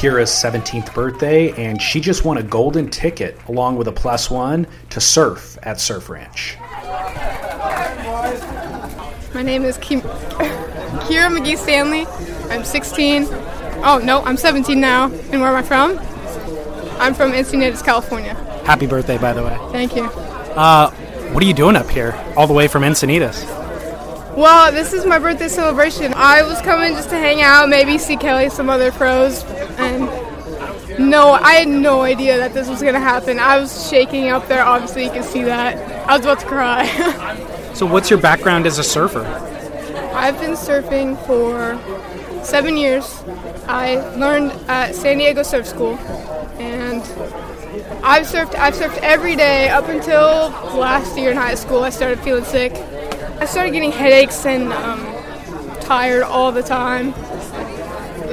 Kira's 17th birthday, and she just won a golden ticket along with a plus one to surf at Surf Ranch. My name is Kim- Kira McGee Stanley. I'm 16. Oh, no, I'm 17 now. And where am I from? I'm from Encinitas, California. Happy birthday, by the way. Thank you. Uh, what are you doing up here, all the way from Encinitas? Well, this is my birthday celebration. I was coming just to hang out, maybe see Kelly, some other pros, and no, I had no idea that this was going to happen. I was shaking up there. Obviously, you can see that. I was about to cry. So, what's your background as a surfer? I've been surfing for seven years. I learned at San Diego Surf School, and I've surfed. I've surfed every day up until last year in high school. I started feeling sick. I started getting headaches and um, tired all the time.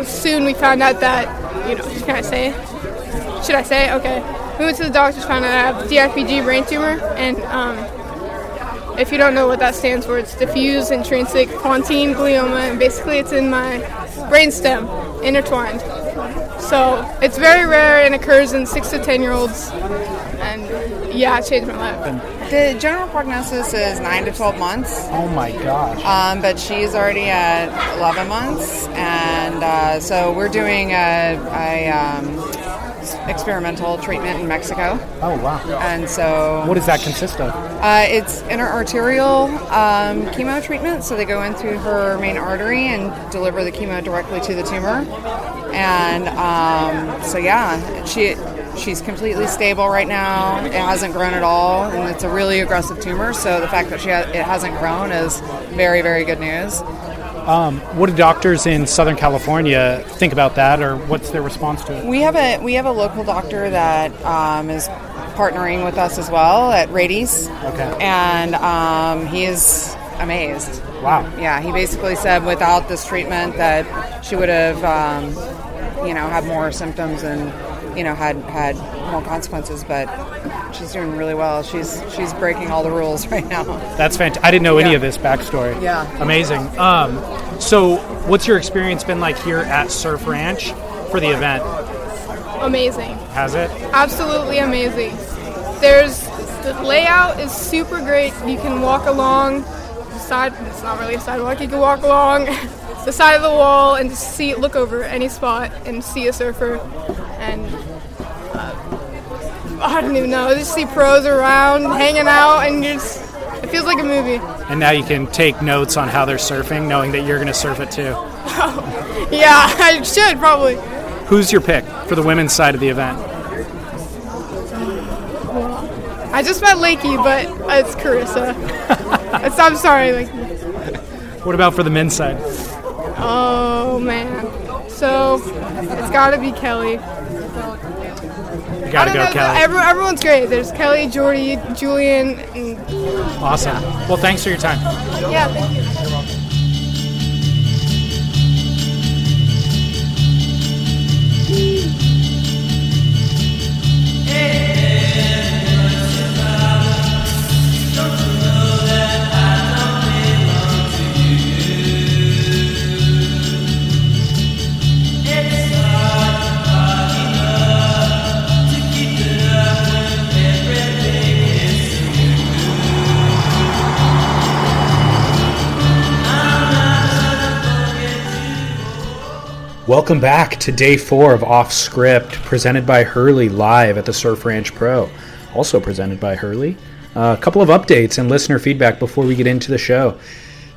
Soon we found out that you know. Can I say? it? Should I say? it? Okay. We went to the doctors, found out I have DIPG brain tumor, and um, if you don't know what that stands for, it's diffuse intrinsic pontine glioma, and basically it's in my brainstem, intertwined. So it's very rare and occurs in six to ten year olds, and yeah, it changed my life. The general prognosis is 9 to 12 months, Oh my gosh. um, but she's already at 11 months, and uh, so we're doing a, a um, experimental treatment in Mexico. Oh wow. And so What does that consist of? uh, it's interarterial um, chemo treatment, so they go in through her main artery and deliver the chemo directly to the tumor. And um, so, yeah, she she's completely stable right now. It hasn't grown at all, and it's a really aggressive tumor. So the fact that she ha- it hasn't grown is very, very good news. What do doctors in Southern California think about that, or what's their response to it? We have a we have a local doctor that um, is partnering with us as well at Rady's, Okay. and um, he is amazed. Wow. Yeah, he basically said without this treatment that she would have, um, you know, had more symptoms and you know had had more consequences. But she's doing really well. She's she's breaking all the rules right now. That's fantastic. I didn't know any Yeah. of this backstory. Yeah. Amazing. Um, so, what's your experience been like here at Surf Ranch for the event? Amazing. Has it? Absolutely amazing. There's the layout is super great. You can walk along the side. It's not really a sidewalk. You can walk along the side of the wall and just see, look over any spot and see a surfer. And I don't even know. Just see pros around hanging out, and just it feels like a movie. And now you can take notes on how they're surfing, knowing that you're going to surf it too. Yeah, I should probably. Who's your pick for the women's side of the event? I just met Lakey, but it's Carissa. it's, I'm sorry, like. What about for the men's side? Oh man. So it's got to be Kelly. You I got to don't go, know. Kelly. Every, everyone's great. There's Kelly, Jordy, Julian, and awesome. Well, thanks for your time. yeah. Thank you. Welcome back to day four of Off Script, presented by Hurley live at the Surf Ranch Pro. Also presented by Hurley. Uh, a couple of updates and listener feedback before we get into the show.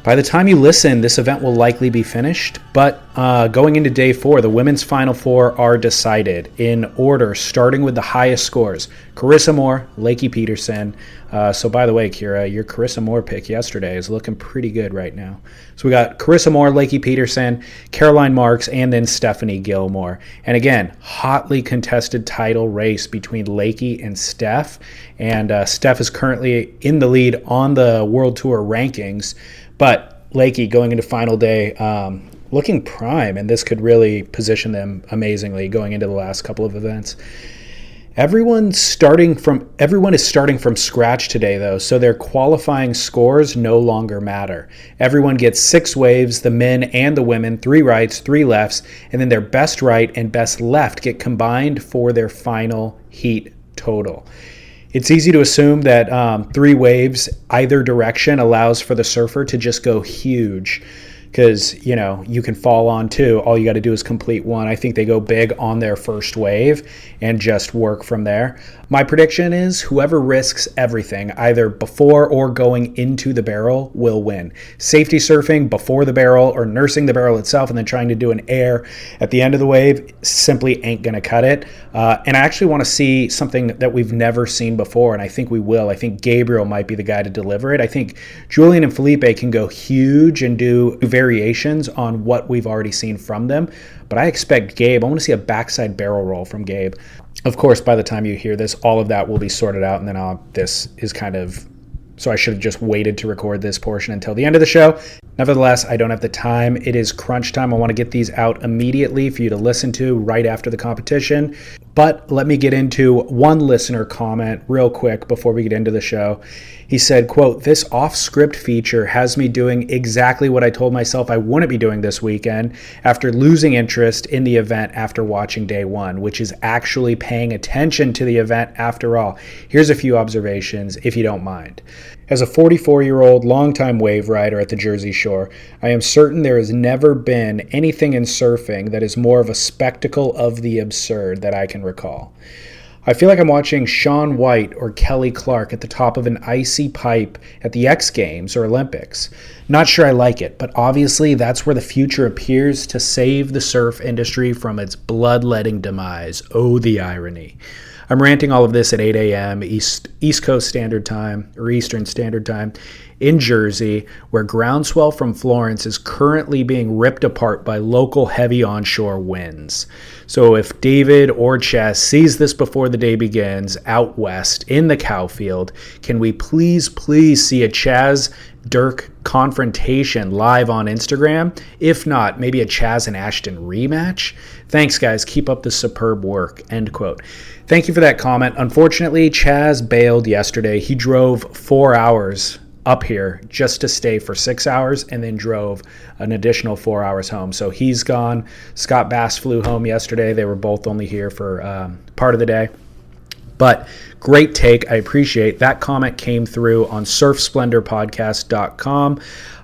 By the time you listen, this event will likely be finished, but uh, going into day four, the women's final four are decided in order, starting with the highest scores Carissa Moore, Lakey Peterson. Uh, so, by the way, Kira, your Carissa Moore pick yesterday is looking pretty good right now. So, we got Carissa Moore, Lakey Peterson, Caroline Marks, and then Stephanie Gilmore. And again, hotly contested title race between Lakey and Steph. And uh, Steph is currently in the lead on the World Tour rankings. But Lakey going into final day, um, looking prime, and this could really position them amazingly going into the last couple of events. Everyone's starting from everyone is starting from scratch today though, so their qualifying scores no longer matter. Everyone gets 6 waves, the men and the women, 3 rights, 3 lefts, and then their best right and best left get combined for their final heat total. It's easy to assume that um, 3 waves either direction allows for the surfer to just go huge because you know you can fall on two. All you got to do is complete one. I think they go big on their first wave and just work from there my prediction is whoever risks everything either before or going into the barrel will win safety surfing before the barrel or nursing the barrel itself and then trying to do an air at the end of the wave simply ain't going to cut it uh, and i actually want to see something that we've never seen before and i think we will i think gabriel might be the guy to deliver it i think julian and felipe can go huge and do variations on what we've already seen from them. But I expect Gabe, I want to see a backside barrel roll from Gabe. Of course, by the time you hear this, all of that will be sorted out, and then I'll, this is kind of so I should have just waited to record this portion until the end of the show. Nevertheless, I don't have the time. It is crunch time. I want to get these out immediately for you to listen to right after the competition. But let me get into one listener comment real quick before we get into the show. He said, quote, this off-script feature has me doing exactly what I told myself I wouldn't be doing this weekend after losing interest in the event after watching day one, which is actually paying attention to the event after all. Here's a few observations, if you don't mind. As a 44 year old longtime wave rider at the Jersey Shore, I am certain there has never been anything in surfing that is more of a spectacle of the absurd that I can recall. I feel like I'm watching Shaun White or Kelly Clark at the top of an icy pipe at the X Games or Olympics. Not sure I like it, but obviously that's where the future appears to save the surf industry from its bloodletting demise. Oh, the irony. I'm ranting all of this at 8 a.m. East East Coast Standard Time or Eastern Standard Time in Jersey, where groundswell from Florence is currently being ripped apart by local heavy onshore winds. So if David or Chaz sees this before the day begins out west in the cow field, can we please, please see a Chaz Dirk confrontation live on Instagram? If not, maybe a Chaz and Ashton rematch? Thanks, guys. Keep up the superb work. End quote. Thank you for that comment. Unfortunately, Chaz bailed yesterday. He drove four hours up here just to stay for six hours and then drove an additional four hours home. So he's gone. Scott Bass flew home yesterday. They were both only here for um, part of the day. But great take. I appreciate that comment came through on surfsplendorpodcast.com.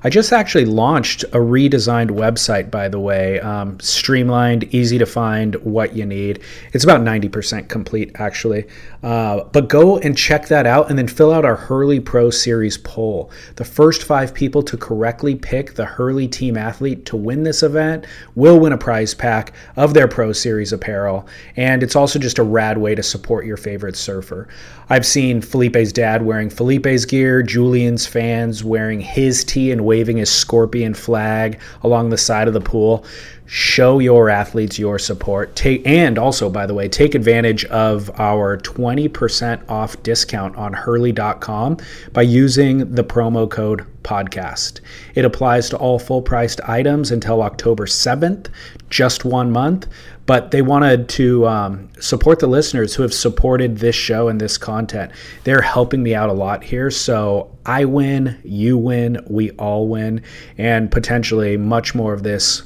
I just actually launched a redesigned website, by the way, um, streamlined, easy to find what you need. It's about 90% complete, actually. Uh, but go and check that out and then fill out our Hurley Pro Series poll. The first five people to correctly pick the Hurley team athlete to win this event will win a prize pack of their Pro Series apparel. And it's also just a rad way to support your favorite surfer. I've seen Felipe's dad wearing Felipe's gear, Julian's fans wearing his tee and waving his scorpion flag along the side of the pool. Show your athletes your support. Take and also, by the way, take advantage of our 20% off discount on Hurley.com by using the promo code podcast. It applies to all full priced items until October 7th, just one month but they wanted to um, support the listeners who have supported this show and this content. They're helping me out a lot here. So I win, you win, we all win, and potentially much more of this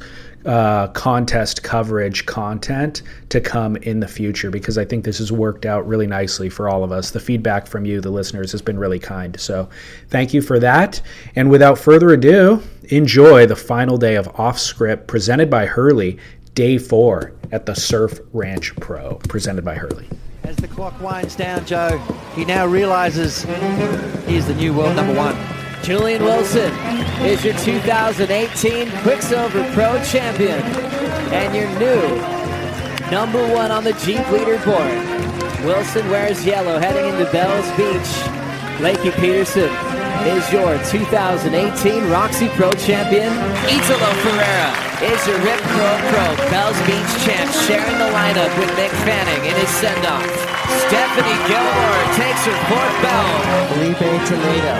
uh, contest coverage content to come in the future because I think this has worked out really nicely for all of us. The feedback from you, the listeners, has been really kind. So thank you for that. And without further ado, enjoy the final day of Off Script presented by Hurley day four at the Surf Ranch Pro, presented by Hurley. As the clock winds down, Joe, he now realizes he's the new world number one. Julian Wilson is your 2018 Quiksilver Pro champion and your new number one on the Jeep leaderboard. Wilson wears yellow heading into Bells Beach. Lakey Peterson is your 2018 Roxy Pro champion. Italo Ferreira is your Rip Pro Pro Bells Beach champ, sharing the lineup with Mick Fanning in his send-off. Stephanie Gilmore takes her fourth bell. Felipe Toledo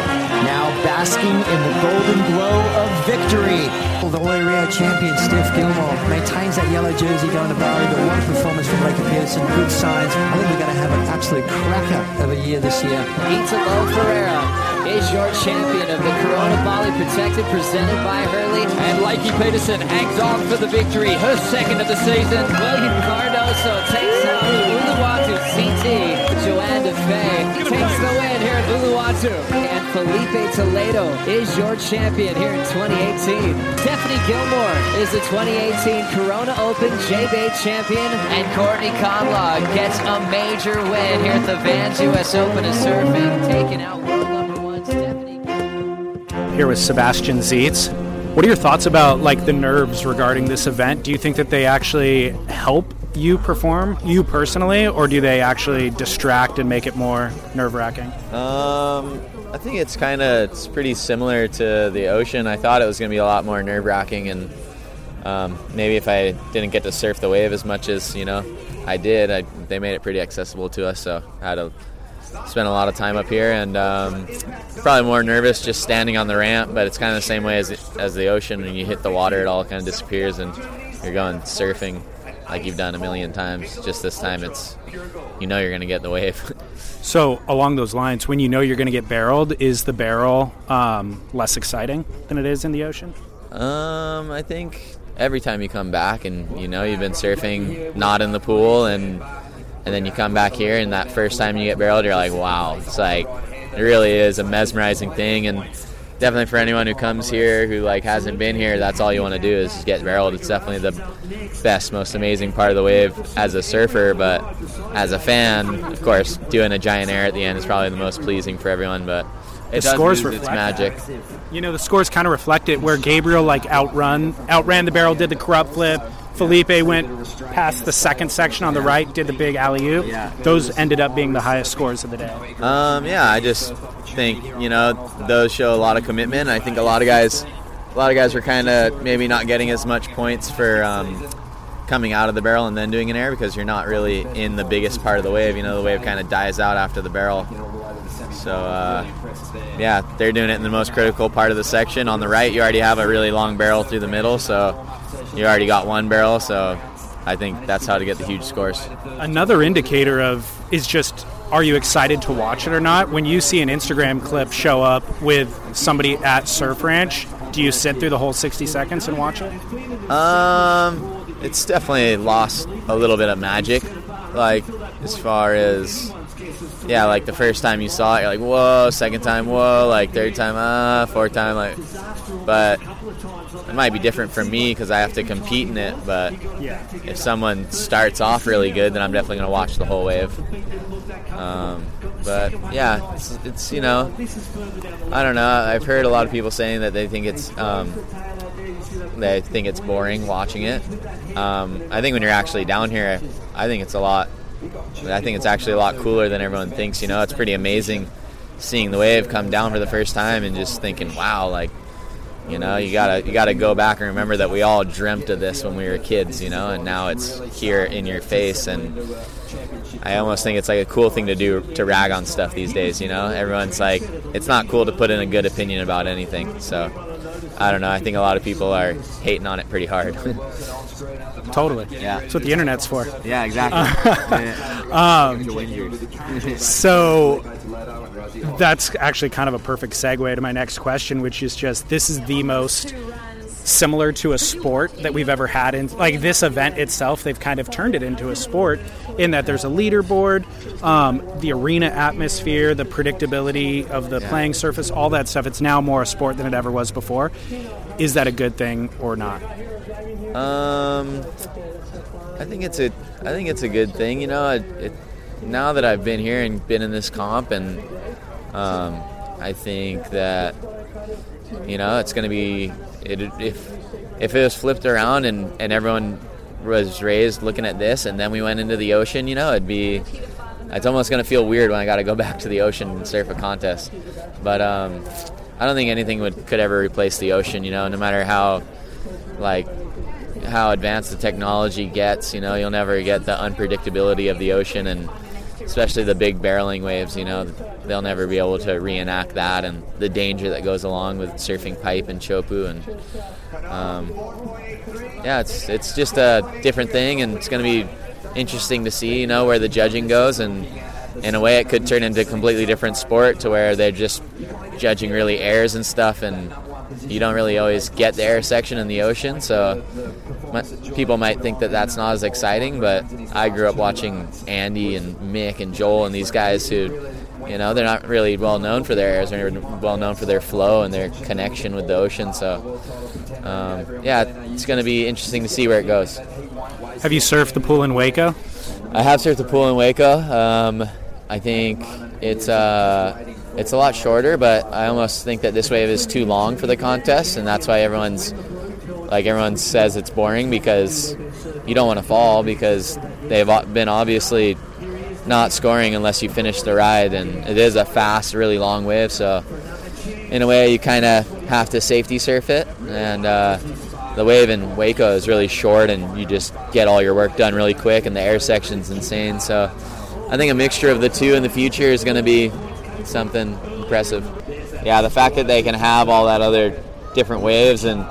now basking in the golden glow of victory. The Oi Rio champion, Steph Gilmore, maintains that yellow jersey going to Bali, but what a performance from Lakey Peterson. Good signs. I think we're going to have an absolute cracker of a year this year. Italo Ferreira is your champion of the Corona Bali Protected presented by Hurley. And Lakey Peterson hangs on for the victory, her second of the season. Willian Cardoso takes out Uluwatu Johanne Defay takes the win here at Uluwatu. And Felipe Toledo is your champion here in 2018. Stephanie Gilmore is the 2018 Corona Open J-Bay champion. And Courtney Conlogue gets a major win here at the Vans US Open of Surfing, taking out world number one Stephanie Here with Sebastien Zietz. What are your thoughts about like the nerves regarding this event? Do you think that they actually help you perform, you personally, or do they actually distract and make it more nerve wracking? Um, I think it's kind of it's pretty similar to the ocean. I thought it was going to be a lot more nerve wracking, and um, maybe if I didn't get to surf the wave as much as you know I did, I, they made it pretty accessible to us. So I had to spend a lot of time up here, and um, probably more nervous just standing on the ramp. But it's kind of the same way as as the ocean. When you hit the water, it all kind of disappears, and you're going surfing like you've done a million times. Just this time, it's you know you're going to get the wave. So, along those lines, when you know you're going to get barreled, is the barrel um, less exciting than it is in the ocean? Um, I think every time you come back and you know you've been surfing not in the pool and and then you come back here and that first time you get barreled you're like wow it's like it really is a mesmerizing thing and definitely for anyone who comes here who like hasn't been here that's all you want to do is get barreled it's definitely the best most amazing part of the wave as a surfer but as a fan of course doing a giant air at the end is probably the most pleasing for everyone but it The scores lose its reflect magic You know, the scores kind of reflect it where Gabriel like outrun outran the barrel, did the kerrupt flip. Felipe went past the second section on the right, did the big alley oop. Those ended up being the highest scores of the day. Um, yeah, I just think you know those show a lot of commitment. I think a lot of guys, a lot of guys were kind of maybe not getting as much points for um, coming out of the barrel and then doing an air because you're not really in the biggest part of the wave. You know, the wave kind of dies out after the barrel. So uh, yeah, they're doing it in the most critical part of the section. On the right, you already have a really long barrel through the middle, so you already got one barrel. So I think that's how to get the huge scores. Another indicator of is just are you excited to watch it or not? When you see an Instagram clip show up with somebody at Surf Ranch, do you sit through the whole 60 seconds and watch it? Um, it's definitely lost a little bit of magic. Like as far as yeah, like the first time you saw it, you're like whoa. Second time, whoa. Like third time, ah. Fourth time, like. But it might be different for me because I have to compete in it. But if someone starts off really good, then I'm definitely gonna watch the whole wave. Um, but yeah, it's, it's you know, I don't know. I've heard a lot of people saying that they think it's um, they think it's boring watching it. Um, I think when you're actually down here, I think it's a lot. I think it's actually a lot cooler than everyone thinks. You know, it's pretty amazing seeing the wave come down for the first time and just thinking, wow, like you know, you gotta you gotta go back and remember that we all dreamt of this when we were kids, you know, and now it's here in your face. And I almost think it's like a cool thing to do to rag on stuff these days. You know, everyone's like, it's not cool to put in a good opinion about anything. So I don't know. I think a lot of people are hating on it pretty hard. Totally. Yeah. That's what the internet's for. yeah, exactly. Um, so that's actually kind of a perfect segue to my next question, which is just this is the most similar to a sport that we've ever had in like this event itself they've kind of turned it into a sport in that there's a leaderboard um, the arena atmosphere the predictability of the playing surface all that stuff. It's now more a sport than it ever was before. Is that a good thing or not? Um, I think it's a I think it's a good thing. You know, it, it, now that I've been here and been in this comp, and um, I think that you know it's going to be it, if if it was flipped around and and everyone was raised looking at this, and then we went into the ocean. You know, it'd be it's almost to feel weird when I got to go back to the ocean and surf a contest. But um, I don't think anything would could ever replace the ocean. You know, no matter how like how advanced the technology gets, you know, you'll never get the unpredictability of the ocean and especially the big barreling waves. You know, they'll never be able to reenact that and the danger that goes along with surfing pipe and chopu and um, yeah, it's it's just a different thing, and it's going to be interesting to see. You know where the judging goes, and in a way, it could turn into a completely different sport to where they're just judging really airs and stuff, and you don't really always get the air section in the ocean. So people might think that that's not as exciting, but I grew up watching Andy and Mick and Joel and these guys who, you know, they're not really well known for their airs. They're well known for their flow and their connection with the ocean. So, um, yeah, it's going to be interesting to see where it goes. Have you surfed the pool in Waco? I have surfed the pool in Waco. Um, I think it's uh, it's a lot shorter, but I almost think that this wave is too long for the contest, and that's why everyone's like everyone says it's boring because you don't want to fall because they've been obviously not scoring unless you finish the ride, and it is a fast, really long wave. So in a way, you kind of have to safety surf it, and uh, the wave in Waco is really short, and you just get all your work done really quick, and the air section's insane. So I think a mixture of the two in the future is going to be something impressive. Yeah, the fact that they can have all that other different waves and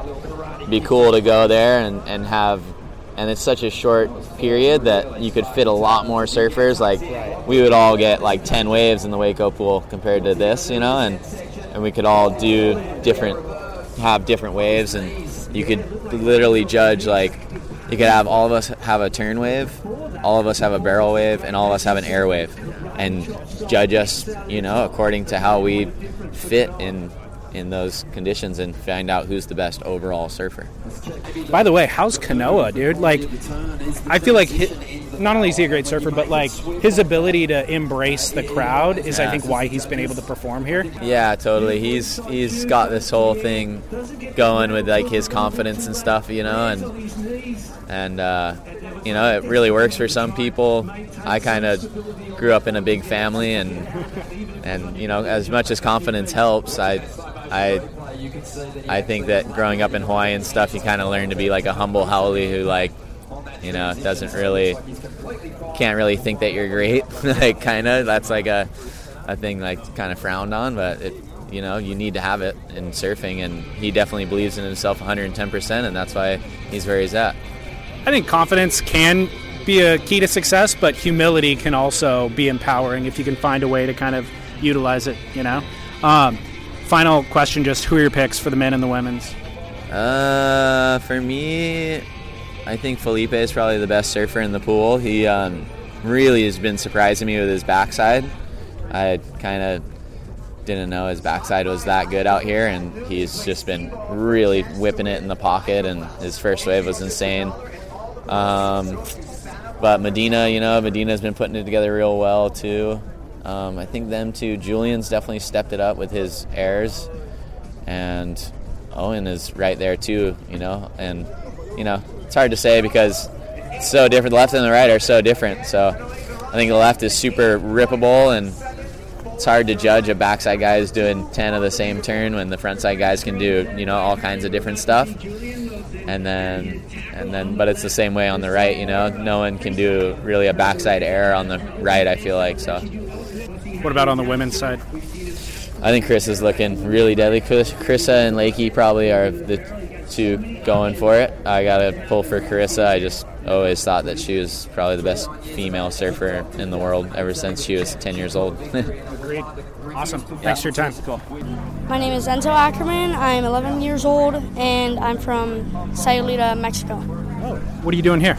be cool to go there and, and have and it's such a short period that you could fit a lot more surfers. Like we would all get like 10 waves in the waco pool compared to this you know and and we could all do different have different waves and you could literally judge like you could have all of us have a turn wave all of us have a barrel wave and all of us have an air wave and judge us you know according to how we fit in in those conditions and find out who's the best overall surfer. By the way, how's Kanoa, dude? Like, I feel like not only is he a great surfer, but like his ability to embrace the crowd is, yeah. I think, why he's been able to perform here. Yeah, totally. He's he's got this whole thing going with like his confidence and stuff, you know, and and uh, you know it really works for some people. I kind of grew up in a big family and and you know as much as confidence helps, I I I think that growing up in Hawaii and stuff, you kind of learn to be like a humble haole who like you know doesn't really can't really think that you're great. like kind of that's like a a thing like kind of frowned on, but it you know you need to have it in surfing, and he definitely believes in himself 110 percent, and that's why he's where he's at. I think confidence can be a key to success, but humility can also be empowering if you can find a way to kind of utilize it. You know. Um, final question: Just who are your picks for the men and the women's? Uh, for me, I think Felipe is probably the best surfer in the pool. He um, really has been surprising me with his backside. I kind of didn't know his backside was that good out here, and he's just been really whipping it in the pocket. And his first wave was insane. Um, but Medina, you know, Medina's been putting it together real well too. Um, I think them too. Julian's definitely stepped it up with his airs, and Owen is right there too. You know, and you know it's hard to say because it's so different. The left and the right are so different. So I think the left is super rippable, and it's hard to judge a backside guy is doing ten of the same turn when the frontside guys can do you know all kinds of different stuff. And then, and then, but it's the same way on the right. You know, no one can do really a backside air on the right. I feel like so. What about on the women's side? I think Chris is looking really deadly. Carissa and Lakey probably are the two going for it. I got to pull for Carissa. I just always thought that she was probably the best female surfer in the world ever since she was 10 years old. Agreed. Awesome. Thanks for your time. Cool. My name is Enzo Ackerman. I'm 11 years old and I'm from Sayulita, Mexico. Oh. What are you doing here?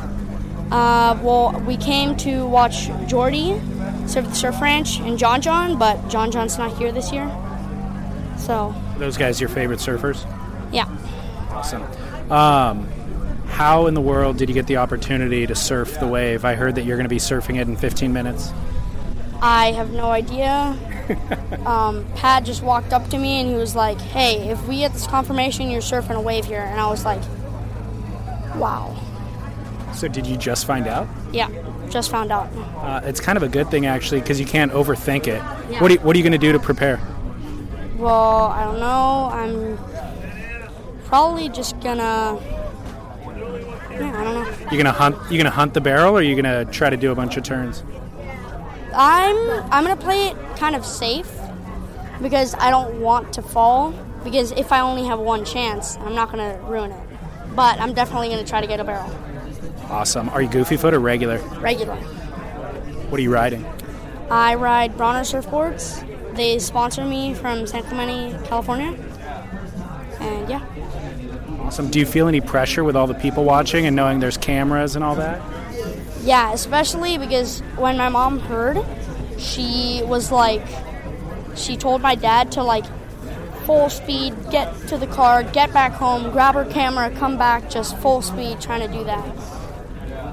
Uh, well, we came to watch Jordy surf the Surf Ranch and John John, but John John's not here this year. So. Those guys, your favorite surfers? Yeah. Awesome. Um, how in the world did you get the opportunity to surf the wave? I heard that you're going to be surfing it in 15 minutes. I have no idea. Um, Pat just walked up to me and he was like, "Hey, if we get this confirmation, you're surfing a wave here," and I was like, "Wow." So did you just find out? Yeah just found out. Uh, it's kind of a good thing actually because you can't overthink it. Yeah. What are you, What are you going to do to prepare? Well, I don't know. I'm probably just gonna. Yeah, I don't know. You're gonna hunt? You're gonna hunt the barrel, or you're you gonna try to do a bunch of turns? I'm I'm gonna play it kind of safe because I don't want to fall. Because if I only have one chance, I'm not gonna ruin it. But I'm definitely gonna try to get a barrel. Awesome. Are you goofy foot or regular? Regular. What are you riding? I ride Bronner surfboards. They sponsor me from San Clemente, California. And yeah. Awesome. Do you feel any pressure with all the people watching and knowing there's cameras and all that? Yeah, especially because when my mom heard, she was like, she told my dad to like full speed, get to the car, get back home, grab her camera, come back, just full speed trying to do that.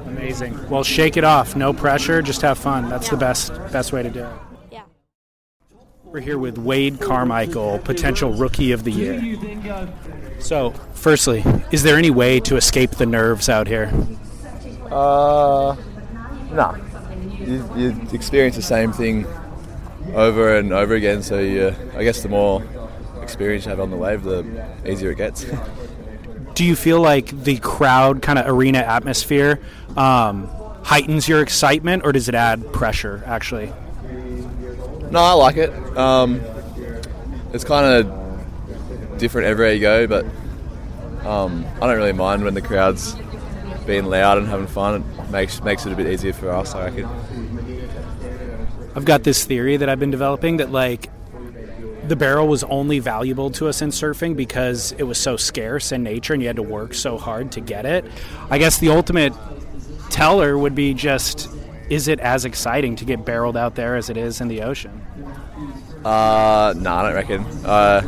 Amazing. Well, shake it off. No pressure. Just have fun. That's the best best way to do it. Yeah. We're here with Wade Carmichael, potential rookie of the year. So, firstly, is there any way to escape the nerves out here? Uh, no. You, you experience the same thing over and over again. So you, I guess the more experience you have on the wave, the easier it gets. Do you feel like the crowd kind of arena atmosphere um, heightens your excitement, or does it add pressure? Actually, no, I like it. Um, it's kind of different everywhere you go, but um, I don't really mind when the crowd's being loud and having fun. It makes makes it a bit easier for us, I reckon. I've got this theory that I've been developing that like the barrel was only valuable to us in surfing because it was so scarce in nature and you had to work so hard to get it. I guess the ultimate teller would be just is it as exciting to get barreled out there as it is in the ocean? Uh, no, I don't reckon. Uh,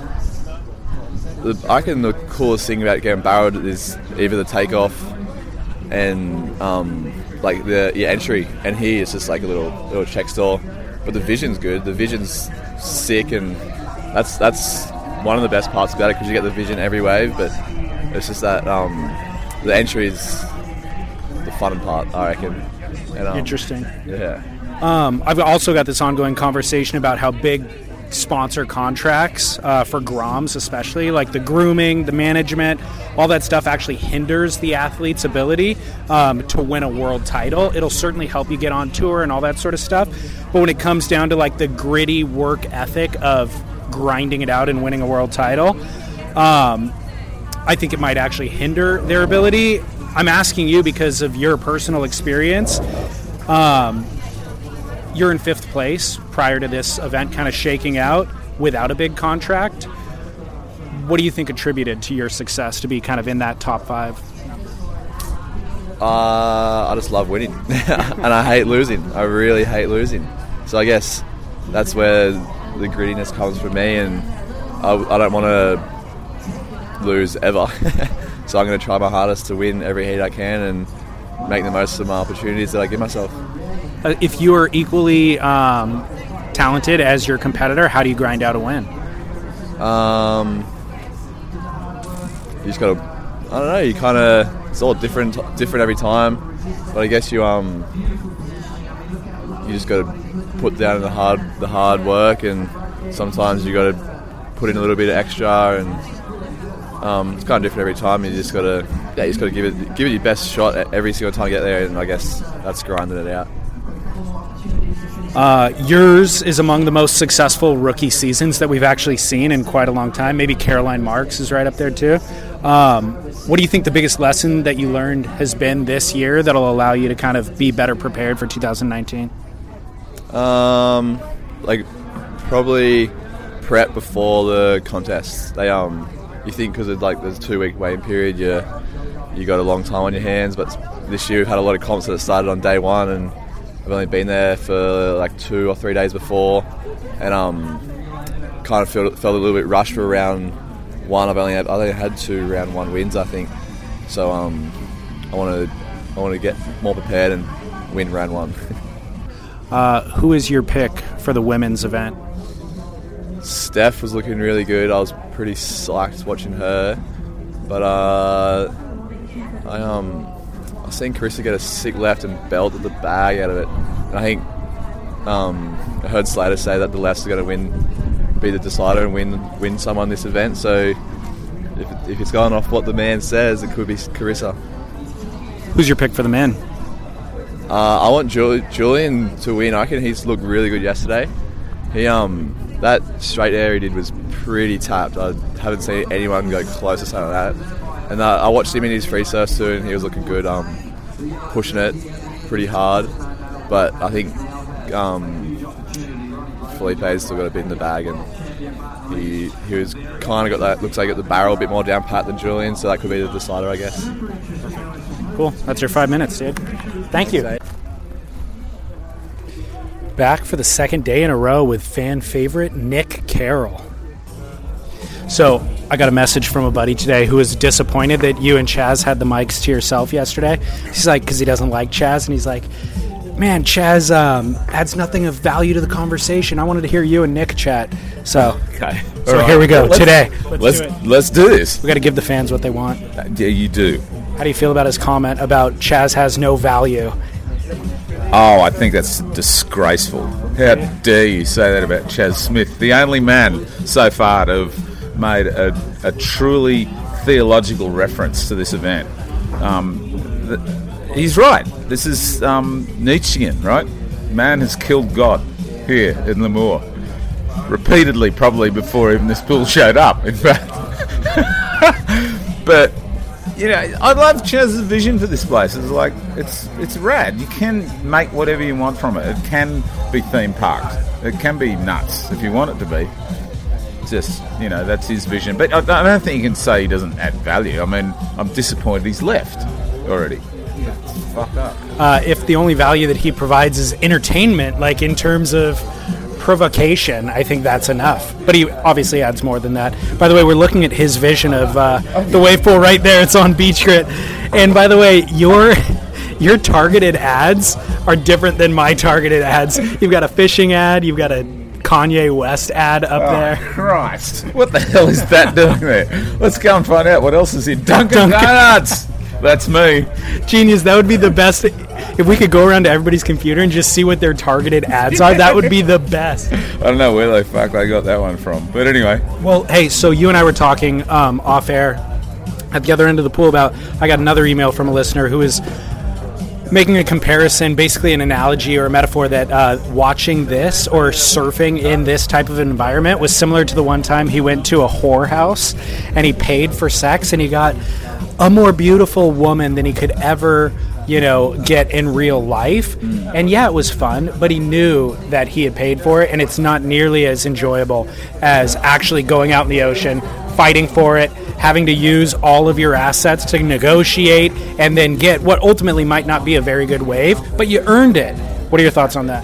the, I reckon the coolest thing about getting barreled is either the takeoff and um, like the your entry, and here it's just like a little little check store. But the vision's good. The vision's sick, and that's that's one of the best parts about it because you get the vision every wave. But it's just that um, the entry is the fun part, I reckon. And, um, Interesting. Yeah. Um, I've also got this ongoing conversation about how big sponsor contracts uh, for Groms, especially like the grooming, the management, all that stuff actually hinders the athlete's ability um, to win a world title. It'll certainly help you get on tour and all that sort of stuff. But when it comes down to like the gritty work ethic of grinding it out and winning a world title, um, I think it might actually hinder their ability. I'm asking you because of your personal experience. Um, you're in fifth place prior to this event kind of shaking out without a big contract. What do you think attributed to your success to be kind of in that top five? Uh, I just love winning, and I hate losing. I really hate losing. So I guess that's where the grittiness comes from me, and I, I don't want to lose ever. so I'm going to try my hardest to win every heat I can and make the most of my opportunities that I give myself. Uh, if you are equally um, talented as your competitor, how do you grind out a win? Um, you just got to, I don't know. You kind of it's all different, different every time. But I guess you um, you just got to put down the hard, the hard work, and sometimes you got to put in a little bit of extra, and um, it's kind of different every time. You just got to, yeah, you just got to give it, give it your best shot every single time you get there, and I guess that's grinding it out. Uh, yours is among the most successful rookie seasons that we've actually seen in quite a long time. Maybe Caroline Marks is right up there too. Um, what do you think the biggest lesson that you learned has been this year that'll allow you to kind of be better prepared for 2019? Um, like probably prep before the contest. They um, you think because of like there's two week waiting period, you you got a long time on your hands. But this year we've had a lot of comps that started on day one and I've only been there for like two or three days before, and um, kind of felt felt a little bit rushed for round one. I've only had I only had two round one wins, I think. So um, I want to I want to get more prepared and win round one. uh, who is your pick for the women's event? Steph was looking really good. I was pretty psyched watching her, but uh, I um I've seen Carissa get a sick left and belted the bag out of it. And I think um, I heard Slater say that the left's going to win, be the decider and win win someone this event. So if, if it's going off what the man says, it could be Carissa. Who's your pick for the man? Uh, I want Jul- Julian to win. I reckon he's looked really good yesterday. He um that straight air he did was pretty tapped. I haven't seen anyone go close to something like that. And uh, I watched him in his free surf too, and he was looking good. Um, pushing it pretty hard, but I think um, Felipe's still got a bit in the bag, and he he was kind of got that looks like got the barrel a bit more down pat than Julian, so that could be the decider, I guess. Cool. That's your five minutes, dude. Thank you. Back for the second day in a row with fan favorite Nick Carroll. So I got a message from a buddy today who was disappointed that you and Chaz had the mics to yourself yesterday. He's like, because he doesn't like Chaz, and he's like, man, Chaz um, adds nothing of value to the conversation. I wanted to hear you and Nick chat. So, Okay. so right. here we go Let's- today. Let's do let's do this. We got to give the fans what they want. Yeah, you do. How do you feel about his comment about Chaz has no value? Oh, I think that's disgraceful. How dare you say that about Chaz Smith, the only man so far to have made a, a truly theological reference to this event. Um, th- he's right. This is um, Nietzschean, right? Man has killed God here in Lemoore. Repeatedly, probably before even this pool showed up, in fact. but you know, I love Chaz's vision for this place. It's like it's it's rad. You can make whatever you want from it. It can be theme parked. It can be nuts if you want it to be. Just you know, that's his vision. But I, I don't think you can say he doesn't add value. I mean, I'm disappointed he's left already. Fuck up. uh, if the only value that he provides is entertainment, like in terms of provocation, I think that's enough. But he obviously adds more than that. By the way, we're looking at his vision of uh, the wave pool right there. It's on Beach Grit. And by the way, your your targeted ads are different than my targeted ads. You've got a fishing ad. You've got a Kanye West ad up Oh, there. Christ. What the hell is that doing there? Let's go and find out what else is in Dunkin' Dunkin'. Donuts. That's me. Genius. That would be the best. If we could go around to everybody's computer and just see what their targeted ads are, that would be the best. I don't know where the fuck they got that one from. But anyway. Well, hey, so you and I were talking um, off air at the other end of the pool about. I got another email from a listener who is making a comparison, basically an analogy or a metaphor that uh, watching this or surfing in this type of environment was similar to the one time he went to a whorehouse and he paid for sex and he got a more beautiful woman than he could ever you know get in real life. And yeah it was fun but he knew that he had paid for it and it's not nearly as enjoyable as actually going out in the ocean fighting for it having to use all of your assets to negotiate and then get what ultimately might not be a very good wave but you earned it what are your thoughts on that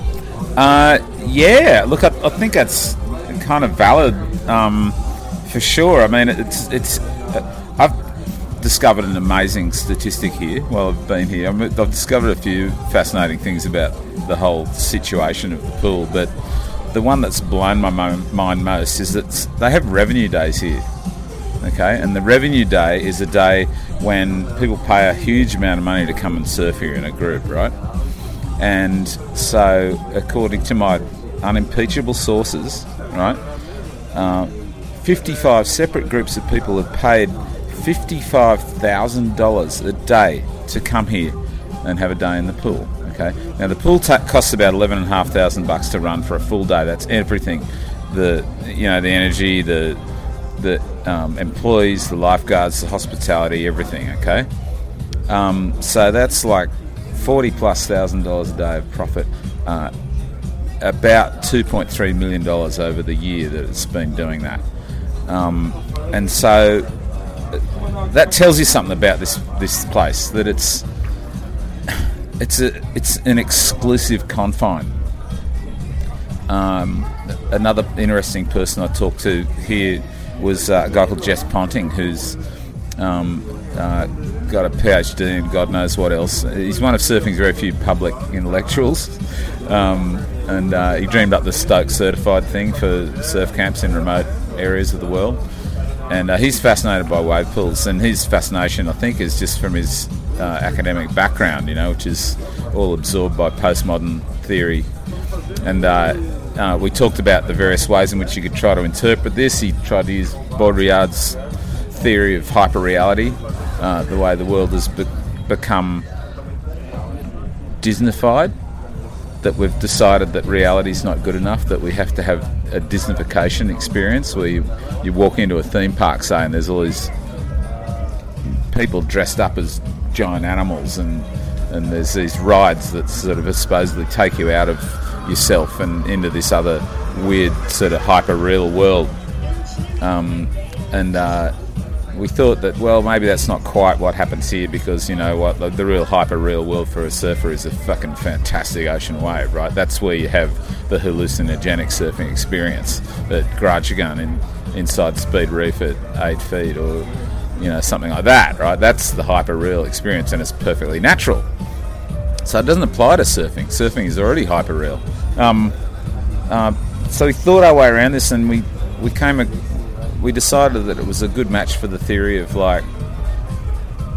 Uh, yeah, look, I, I think that's kind of valid um, for sure. I mean, it's it's. Uh, I've discovered an amazing statistic here while I've been here. I I've discovered a few fascinating things about the whole situation of the pool, but the one that's blown my mind most is that they have revenue days here. Okay, and the revenue day is a day when people pay a huge amount of money to come and surf here in a group, right? And so, according to my unimpeachable sources, right, uh, 55 separate groups of people have paid $55,000 a day to come here and have a day in the pool. Okay. Now the pool costs about eleven and a half thousand bucks to run for a full day. That's everything, the you know the energy, the the um, employees, the lifeguards, the hospitality, everything. Okay. Um, so that's like forty plus thousand dollars a day of profit. Uh, about two point three million dollars over the year that it's been doing that. Um, and so uh, that tells you something about this this place that it's it's a it's an exclusive confine. Um, another interesting person I talked to here was uh, a guy called Jess Ponting, who's um, uh, got a PhD and God knows what else. He's one of surfing's very few public intellectuals, um, and uh, he dreamed up the Stoke certified thing for surf camps in remote areas of the world. And uh, he's fascinated by wave pools, and his fascination, I think, is just from his uh, academic background, you know, which is all absorbed by postmodern theory. And uh, we talked about the various ways in which you could try to interpret this. He tried to use Baudrillard's theory of hyperreality, uh, the way the world has be- become Disneyfied. That we've decided that reality's not good enough. That we have to have a Disneyfication experience where you, you walk into a theme park, say, and there's all these people dressed up as giant animals, and and there's these rides that sort of supposedly take you out of yourself and into this other weird sort of hyper real world. Um, and uh, we thought that well maybe that's not quite what happens here because you know what the, the real hyper real world for a surfer is a fucking fantastic ocean wave right? That's where you have the hallucinogenic surfing experience. At Grajagan in inside Speed Reef at eight feet or you know something like that right? That's the hyper real experience and it's perfectly natural. So it doesn't apply to surfing. Surfing is already hyper real um, uh, so we thought our way around this and we we came a, we decided that it was a good match for the theory of like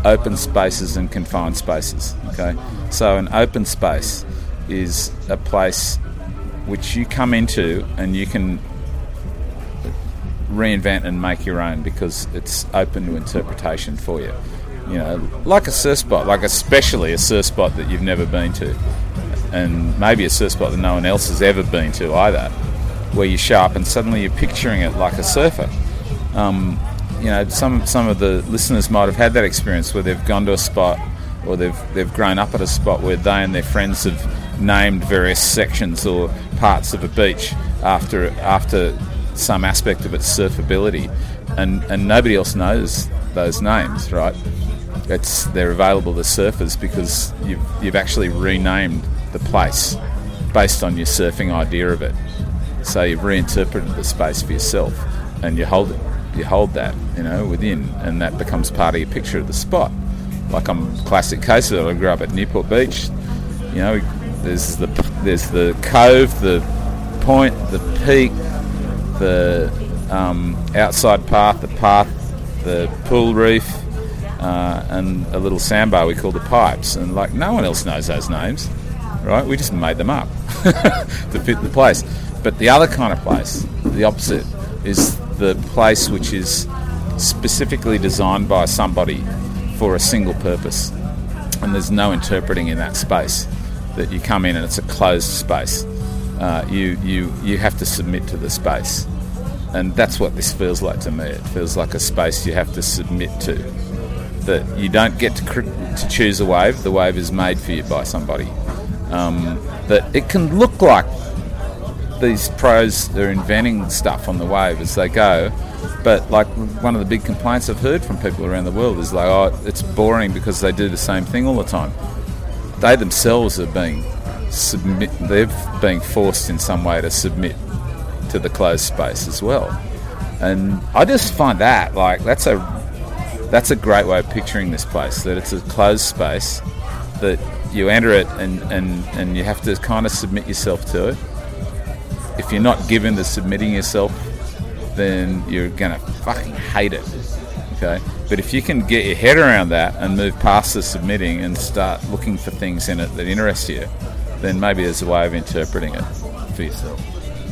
open spaces and confined spaces. Okay, so an open space is a place which you come into and you can reinvent and make your own because it's open to interpretation for you. You know, like a surf spot, like especially a surf spot that you've never been to, and maybe a surf spot that no one else has ever been to either, where you show up and suddenly you're picturing it like a surfer. Um, you know, some some of the listeners might have had that experience where they've gone to a spot or they've they've grown up at a spot where they and their friends have named various sections or parts of a beach after after some aspect of its surfability, and and nobody else knows those names, right? It's they're available to surfers because you've you've actually renamed the place based on your surfing idea of it. So you've reinterpreted the space for yourself, and you hold it you hold that, you know, within, and that becomes part of your picture of the spot. Like I'm a classic case of. I grew up at Newport Beach. You know, there's the there's the cove, the point, the peak, the um, outside path, the path, the pool reef, uh, and a little sandbar we call the pipes. And like no one else knows those names, right? We just made them up to fit the place. But the other kind of place, the opposite, is the place which is specifically designed by somebody for a single purpose. And there's no interpreting in that space. That you come in and it's a closed space. Uh, you, you, you have to submit to the space. And that's what this feels like to me. It feels like a space you have to submit to. That you don't get to, cr- to choose a wave, the wave is made for you by somebody. Um, that it can look like these pros are inventing stuff on the wave as they go. But like one of the big complaints I've heard from people around the world is like, oh, it's boring because they do the same thing all the time. They themselves are being submit. They're being forced in some way to submit to the closed space as well. And I just find that like that's a that's a great way of picturing this place. That it's a closed space that you enter it and, and, and you have to kind of submit yourself to it if you're not given to submitting yourself, then you're gonna fucking hate it. Okay, but if you can get your head around that and move past the submitting and start looking for things in it that interest you, then maybe there's a way of interpreting it for yourself.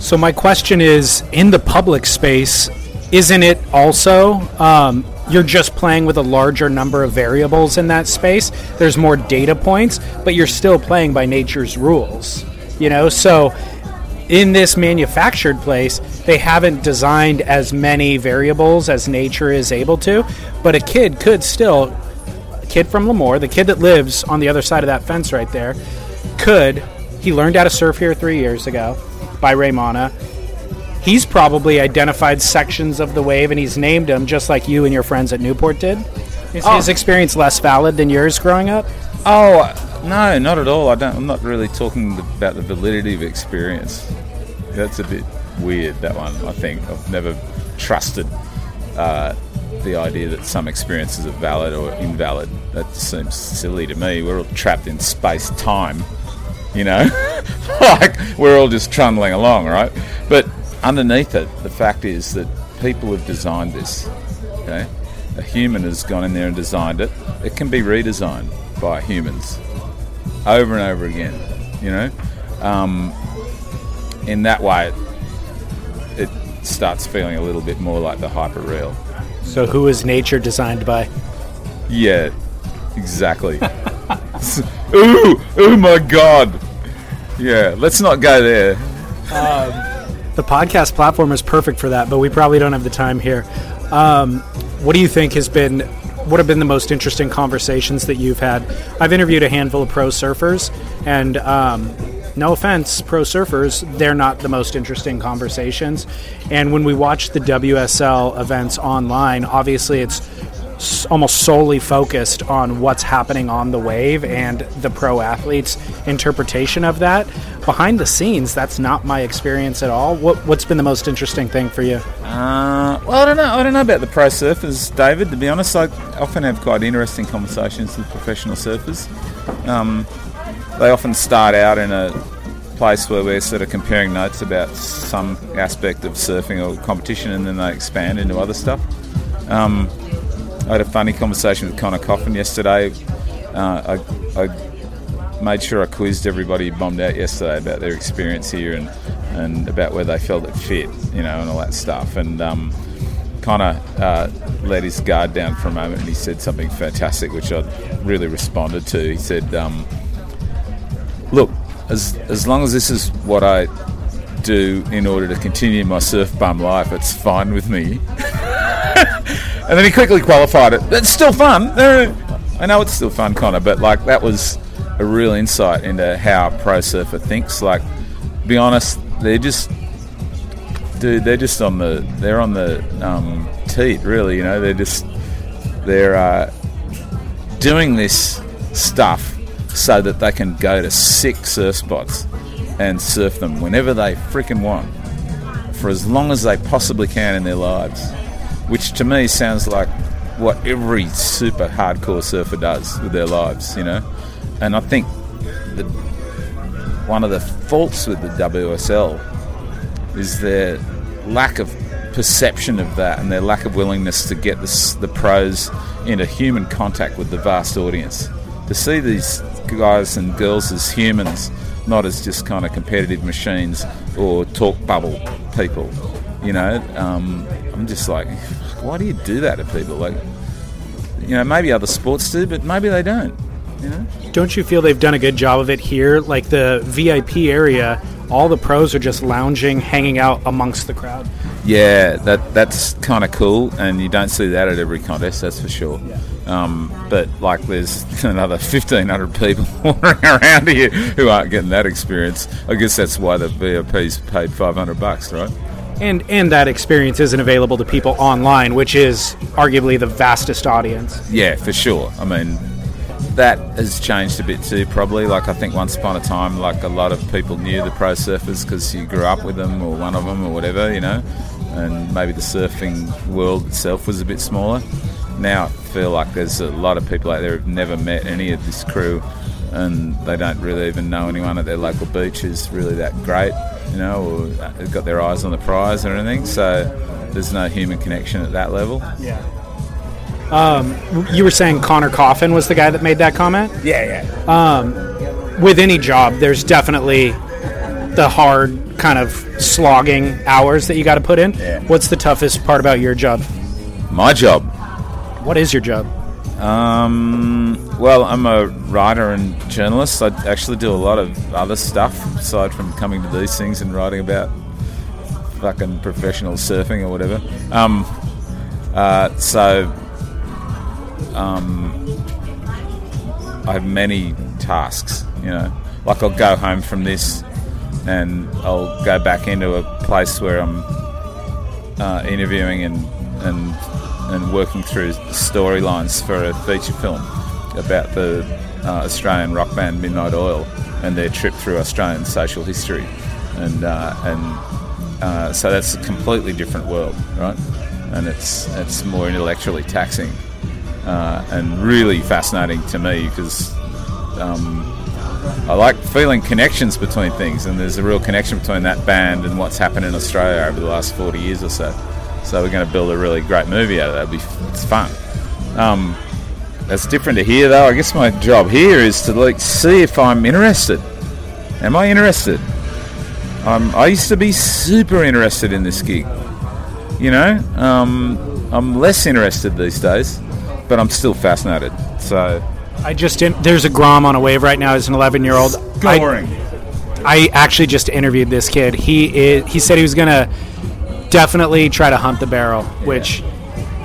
So my question is, in the public space, isn't it also um, you're just playing with a larger number of variables in that space? There's more data points, but you're still playing by nature's rules. You know, so in this manufactured place, they haven't designed as many variables as nature is able to, but a kid could still, a kid from Lemoore, the kid that lives on the other side of that fence right there, could, he learned how to surf here three years ago by Raimana. He's probably identified sections of the wave and he's named them just like you and your friends at Newport did. Is Oh. his experience less valid than yours growing up? Oh no, not at all. I don't. I'm not really talking about the validity of experience. That's a bit weird. That one. I think I've never trusted uh, the idea that some experiences are valid or invalid. That seems silly to me. We're all trapped in space time. You know, like we're all just trundling along, right? But underneath it, the fact is that people have designed this. Okay, a human has gone in there and designed it. It can be redesigned by humans over and over again. You know, um, in that way, it, it starts feeling a little bit more like the hyper real. So who is nature designed by? Yeah, exactly. Ooh, oh my god. Yeah, let's not go there. The podcast platform is perfect for that, but we probably don't have the time here. Um, what do you think has been what have been the most interesting conversations that you've had? I've interviewed a handful of pro surfers, and um, no offense, pro surfers, they're not the most interesting conversations. And when we watch the WSL events online, obviously it's almost solely focused on what's happening on the wave and the pro athletes' interpretation of that. Behind the scenes, that's not my experience at all. What, what's been the most interesting thing for you? Uh, well, I don't know. I don't know about the pro surfers, David. To be honest, I often have quite interesting conversations with professional surfers. Um, they often start out in a place where we're sort of comparing notes about some aspect of surfing or competition, and then they expand into other stuff. Um, I had a funny conversation with Conner Coffin yesterday. Uh, I, I made sure I quizzed everybody who bombed out yesterday about their experience here and, and about where they felt it fit, you know, and all that stuff. And um, Conner uh, let his guard down for a moment and he said something fantastic, which I really responded to. He said, um, Look, as, as long as this is what I do in order to continue my surf bum life, it's fine with me. and then he quickly qualified it. It's still fun. I know it's still fun, Conner, but like that was a real insight into how a pro surfer thinks. Like, be honest, they're just, dude, they're just on the, they're on the um, teat, really. You know, they're just, they're uh, doing this stuff so that they can go to sick surf spots and surf them whenever they freaking want for as long as they possibly can in their lives, which to me sounds like what every super hardcore surfer does with their lives, you know. And I think that one of the faults with the WSL is their lack of perception of that and their lack of willingness to get the, the pros into human contact with the vast audience. To see these guys and girls as humans, not as just kind of competitive machines or talk bubble people, you know, um, I'm just like, why do you do that to people? Like, you know, maybe other sports do, but maybe they don't. You know? Don't you feel they've done a good job of it here? Like the VIP area, all the pros are just lounging, hanging out amongst the crowd. Yeah, that that's kind of cool, and you don't see that at every contest, that's for sure. Um, but like, there's another fifteen hundred people wandering around here who aren't getting that experience. I guess that's why the VIP's paid five hundred bucks, right? And and that experience isn't available to people online, which is arguably the vastest audience. Yeah, for sure. I mean, that has changed a bit too, probably. Like, I think once upon a time, like a lot of people knew the pro surfers because you grew up with them or one of them or whatever, you know, and maybe the surfing world itself was a bit smaller. Now I feel like there's a lot of people out there who've never met any of this crew and they don't really even know anyone at their local beach who's really that great, you know, or got their eyes on the prize or anything. So there's no human connection at that level. Yeah. Um, you were saying Conner Coffin was the guy that made that comment? Yeah, yeah. Um, with any job, there's definitely the hard kind of slogging hours that you got to put in. What's the toughest part about your job? My job. What is your job? Um, well, I'm a writer and journalist. I actually do a lot of other stuff aside from coming to these things and writing about fucking professional surfing or whatever. Um, uh, so, um, I have many tasks, you know. Like I'll go home from this and I'll go back into a place where I'm uh, interviewing and, and and working through storylines for a feature film about the uh, Australian rock band Midnight Oil and their trip through Australian social history, and uh, and uh, so that's a completely different world, right? And it's it's more intellectually taxing uh, and really fascinating to me because. Um, I like feeling connections between things, and there's a real connection between that band and what's happened in Australia over the last 40 years or so. So we're going to build a really great movie out of that. Be, it's fun. Um, that's different to here, though. I guess my job here is to like see if I'm interested. Am I interested? Um, I used to be super interested in this gig. You know, um, I'm less interested these days, but I'm still fascinated. So I just didn't. There's a Grom on a wave right now. As an 11 year old. Scoring. I actually just interviewed this kid. He is. He said he was gonna definitely try to hunt the barrel, which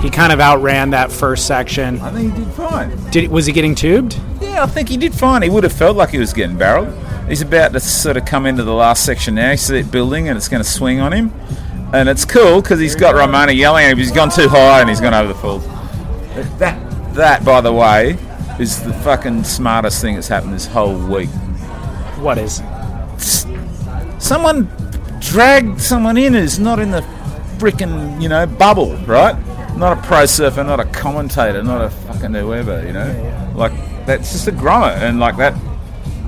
he kind of outran that first section. I think he did fine. Did was he getting tubed? Yeah, I think he did fine. He would have felt like he was getting barreled. He's about to sort of come into the last section now. You see that building, and it's going to swing on him. And it's cool because he's got Romano yelling at him. He's gone too high and he's gone over the falls. That, that, by the way, is the fucking smartest thing that's happened this whole week. What is? Someone dragged someone in who's not in the freaking, you know, bubble, right? Not a pro surfer, not a commentator, not a fucking whoever, you know? Like, that's just a grommet. And, like, that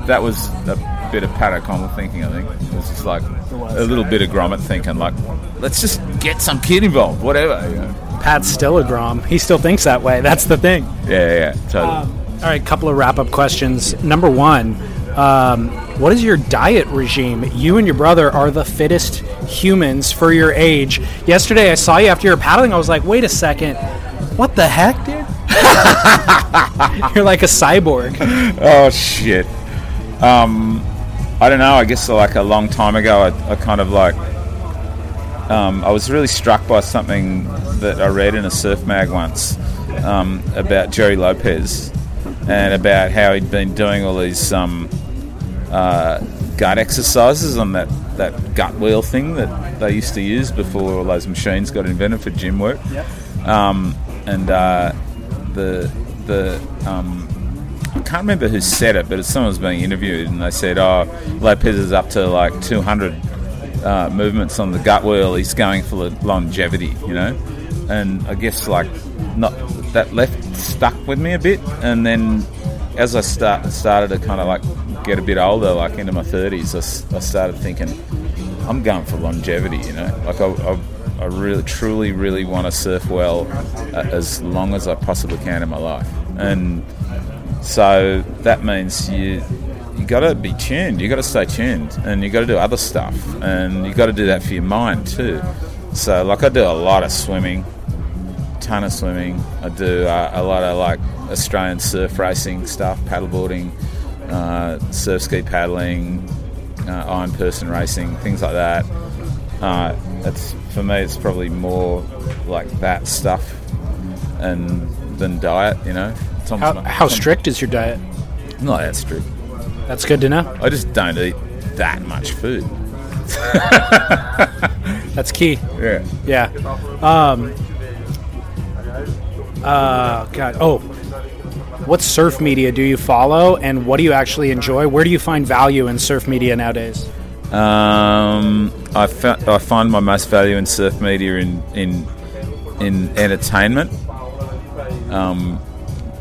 that was a bit of Pat O'Connell thinking, I think. It was just like a little bit of grommet thinking, like, let's just get some kid involved, whatever, you know? Pat's still a Grom. He still thinks that way. That's the thing. Yeah, yeah, totally. All right, couple of wrap up questions. Number one, um, what is your diet regime? You and your brother are the fittest humans for your age. Yesterday, I saw you after you were paddling. I was like, wait a second, what the heck, dude? You're like a cyborg. oh shit. Um, I don't know. I guess like a long time ago, I, I kind of like. Um, I was really struck by something that I read in a surf mag once um, about Gerry Lopez and about how he'd been doing all these um, uh, gut exercises on that, that gut wheel thing that they used to use before all those machines got invented for gym work. Um, and uh, the the um, I can't remember who said it, but someone was being interviewed, and they said, "Oh, Lopez is up to like 200 uh, movements on the gut wheel. He's going for the longevity, you know." And I guess like not that left stuck with me a bit, and then as I start started to kind of like get a bit older, like into my 30s, I started thinking, I'm going for longevity, you know. Like I, I, I really, truly, really want to surf well uh, as long as I possibly can in my life, and so that means you you got to be tuned. You got to stay tuned, and you got to do other stuff, and you got to do that for your mind too. So, like, I do a lot of swimming, ton of swimming. I do uh, a lot of like Australian surf racing stuff, paddleboarding, uh, surf ski paddling, uh, iron person racing, things like that. Uh, it's for me, it's probably more like that stuff, and than diet. You know, Tom's How, not- how strict is your diet? Not that strict. That's good to know. I just don't eat that much food. That's key. Yeah. Yeah. Um, uh, God. Oh, what surf media do you follow, and what do you actually enjoy? Where do you find value in surf media nowadays? Um, I, I find my most value in surf media in in in entertainment, um,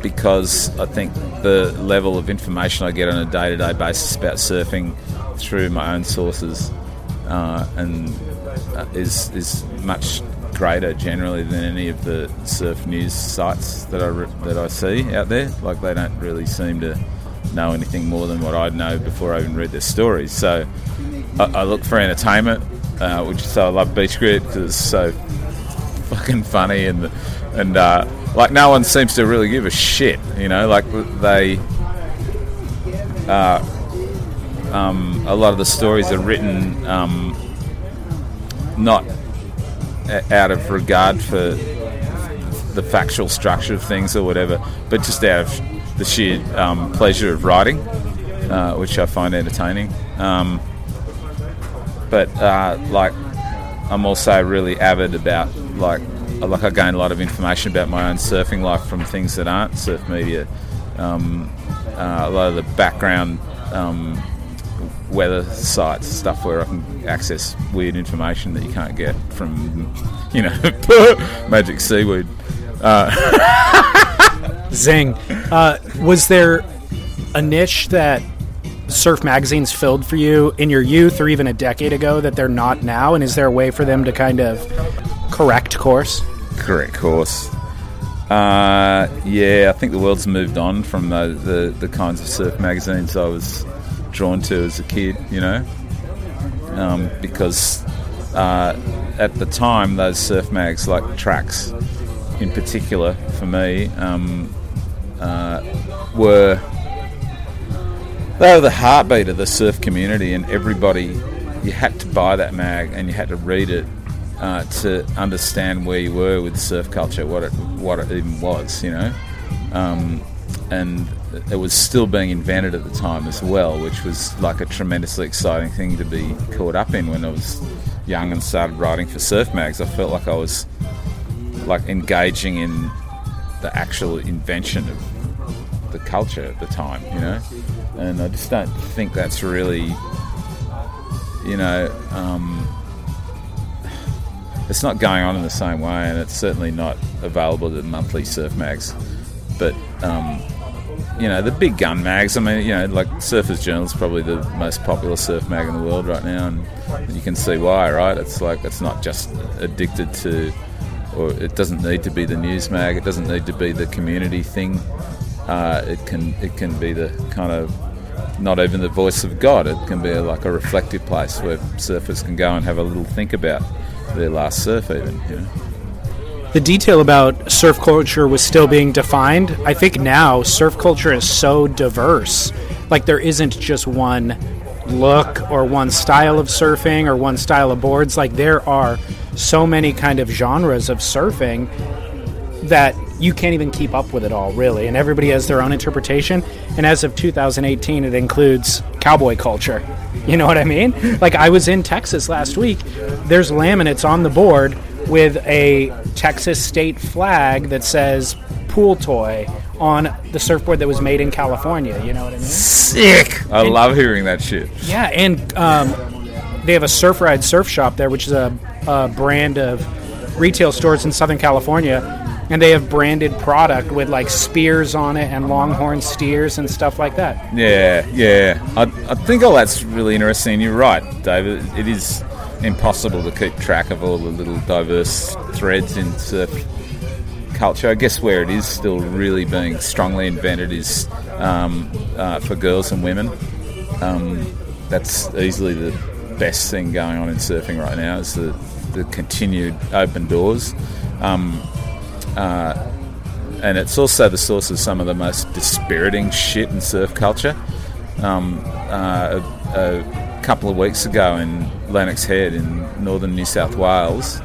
because I think the level of information I get on a day to day basis about surfing through my own sources uh, and uh, is is much greater generally than any of the surf news sites that I that I see out there. Like they don't really seem to know anything more than what I'd know before I even read their stories. So I, I look for entertainment, uh, which so I love Beach Grit because it's so fucking funny and and uh, like no one seems to really give a shit. You know, like they. Uh, um, a lot of the stories are written um, not out of regard for the factual structure of things or whatever, but just out of the sheer um, pleasure of writing, uh, which I find entertaining. Um, but uh, like, I'm also really avid about like, like I gain a lot of information about my own surfing life from things that aren't surf media. Um, uh, a lot of the background um, weather sites, stuff where I can access weird information that you can't get from, you know, magic seaweed. Uh, Zing. Uh, was there a niche that surf magazines filled for you in your youth or even a decade ago that they're not now? And is there a way for them to kind of correct course? correct course. Uh, yeah, I think the world's moved on from the, the, the kinds of surf magazines I was drawn to as a kid, you know, um, because uh, at the time those surf mags, like Tracks in particular, for me, um, uh, were they were the heartbeat of the surf community, and everybody you had to buy that mag and you had to read it uh, to understand where you were with surf culture, what it what it even was, you know. Um, and it was still being invented at the time as well, which was like a tremendously exciting thing to be caught up in when I was young and started writing for surf mags. I felt like I was like engaging in the actual invention of the culture at the time, you know. And I just don't think that's really, you know, um, it's not going on in the same way, and it's certainly not available to monthly surf mags. But um, you know, the big gun mags. I mean, you know, like Surfers Journal is probably the most popular surf mag in the world right now, and you can see why, right? It's like it's not just addicted to, or it doesn't need to be the news mag. It doesn't need to be the community thing. Uh, it can it can be the kind of not even the voice of God. It can be like a reflective place where surfers can go and have a little think about their last surf, even. You know the detail about surf culture was still being defined. I think now surf culture is so diverse. Like there isn't just one look or one style of surfing or one style of boards. Like there are so many kind of genres of surfing that you can't even keep up with it all, really. And everybody has their own interpretation. And as of 2018, it includes cowboy culture. You know what I mean? Like I was in Texas last week. There's laminates on the board with a Texas state flag that says pool toy on the surfboard that was made in California. You know what I mean? Sick. I and, love hearing that shit. Yeah, and um, they have a Surf Ride Surf Shop there, which is a, a brand of retail stores in Southern California. And they have branded product with like spears on it and longhorn steers and stuff like that. Yeah, yeah. I, I think all that's really interesting. You're right, David. It is impossible to keep track of all the little diverse threads in surf culture. I guess where it is still really being strongly invented is um, uh, for girls and women. Um, that's easily the best thing going on in surfing right now is the, the continued open doors. Um, uh, and it's also the source of some of the most dispiriting shit in surf culture. Um, uh, couple of weeks ago in Lennox Head in northern New South Wales,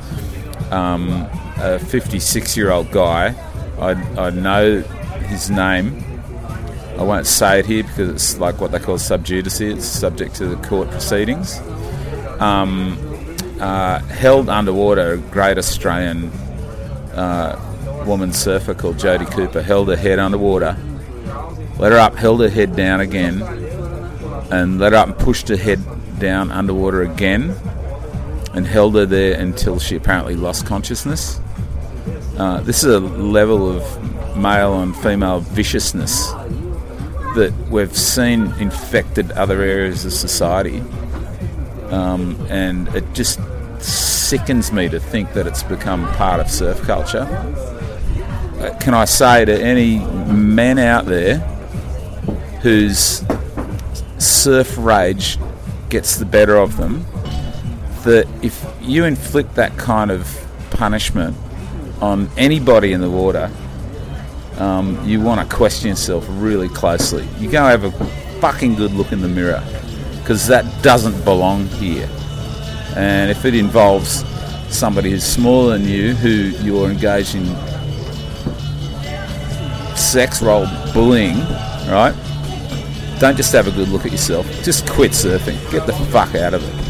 um, a 56 year old guy, I, I know his name. I won't say it here because it's like what they call sub judice, it's subject to the court proceedings. Um, uh, held underwater a great Australian uh, woman surfer called Jodie Cooper, held her head underwater, let her up, held her head down again, and let up and pushed her head down underwater again and held her there until she apparently lost consciousness. Uh, this is a level of male and female viciousness that we've seen infected other areas of society. Um, and it just sickens me to think that it's become part of surf culture. Uh, can I say to any man out there whose surf rage gets the better of them, that if you inflict that kind of punishment on anybody in the water, um, you want to question yourself really closely. You go have a fucking good look in the mirror because that doesn't belong here. And if it involves somebody who's smaller than you, who you're engaged in sex role bullying, right? Don't just have a good look at yourself. Just quit surfing. Get the fuck out of it.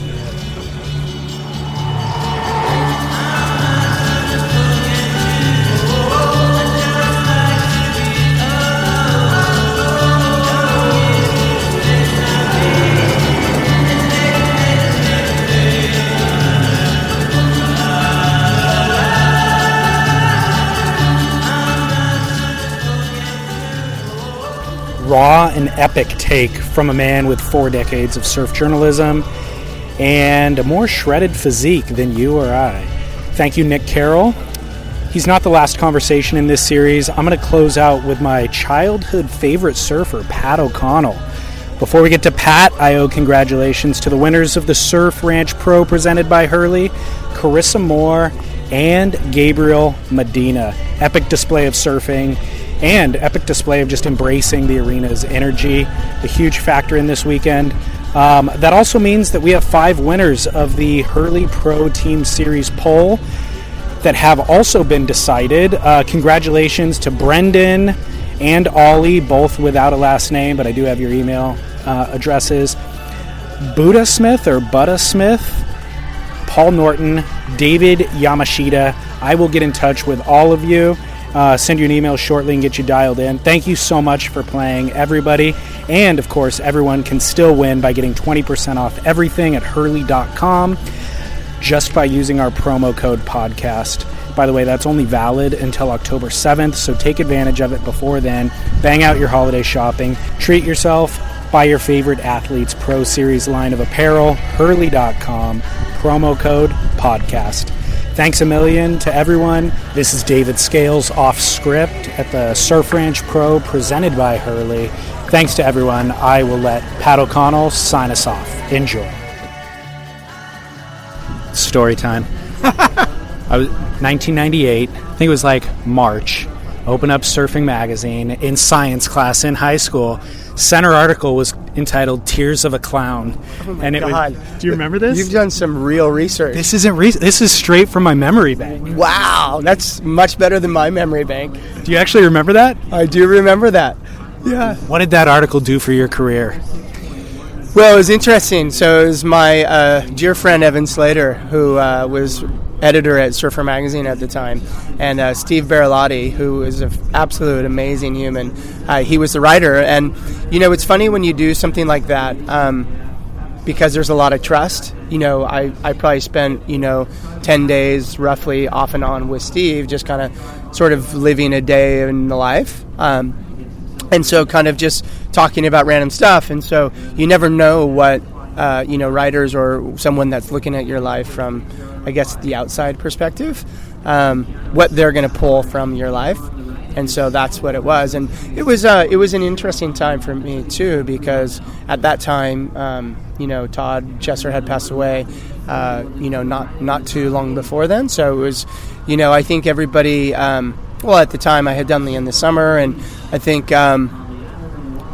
Raw and epic take from a man with four decades of surf journalism and a more shredded physique than you or I. Thank you, Nick Carroll. He's not the last conversation in this series. I'm going to close out with my childhood favorite surfer, Pat O'Connell. Before we get to Pat, I owe congratulations to the winners of the Surf Ranch Pro presented by Hurley, Carissa Moore and Gabriel Medina. Epic display of surfing and epic display of just embracing the arena's energy, a huge factor in this weekend. Um, that also means that we have five winners of the Hurley Pro Team Series poll that have also been decided. Uh, congratulations to Brendan and Ollie, both without a last name, but I do have your email uh, addresses. Buddha Smith or Buddha Smith, Paul Norton, David Yamashita. I will get in touch with all of you. Uh, send you an email shortly and get you dialed in. Thank you so much for playing, everybody. And of course, everyone can still win by getting 20% off everything at hurley.com just by using our promo code podcast. By the way, that's only valid until October 7th, so take advantage of it before then. Bang out your holiday shopping, treat yourself, buy your favorite athlete's Pro Series line of apparel, hurley.com, promo code podcast. Thanks a million to everyone. This is David Scales off script at the Surf Ranch Pro presented by Hurley. Thanks to everyone. I will let Pat O'Connell sign us off. Enjoy. Story time. I was 1998. I think it was like March. Open up Surfing Magazine in science class in high school. Center article was entitled "Tears of a Clown," Oh my and it God. was. Do you remember this? You've done some real research. This isn't. Re- this is straight from my memory bank. Wow, that's much better than my memory bank. Do you actually remember that? I do remember that. Yeah. What did that article do for your career? Well, it was interesting. So it was my uh, dear friend Evan Slater, who uh, was editor at Surfer Magazine at the time, and uh, Steve Barilotti, who is an absolute amazing human. Uh, he was the writer, and you know it's funny when you do something like that. Um, because there's a lot of trust. You know, I, I probably spent, you know, 10 days roughly off and on with Steve, just kind of sort of living a day in the life. Um, and so kind of just talking about random stuff. And so you never know what, uh, you know, writers or someone that's looking at your life from, I guess, the outside perspective, um, what they're going to pull from your life and so that's what it was. And it was uh, it was an interesting time for me too because at that time, um, you know, Todd Chesser had passed away, uh, you know, not not too long before then. So it was, you know, I think everybody. Um, well, at the time, I had done the in the summer, and I think. Um,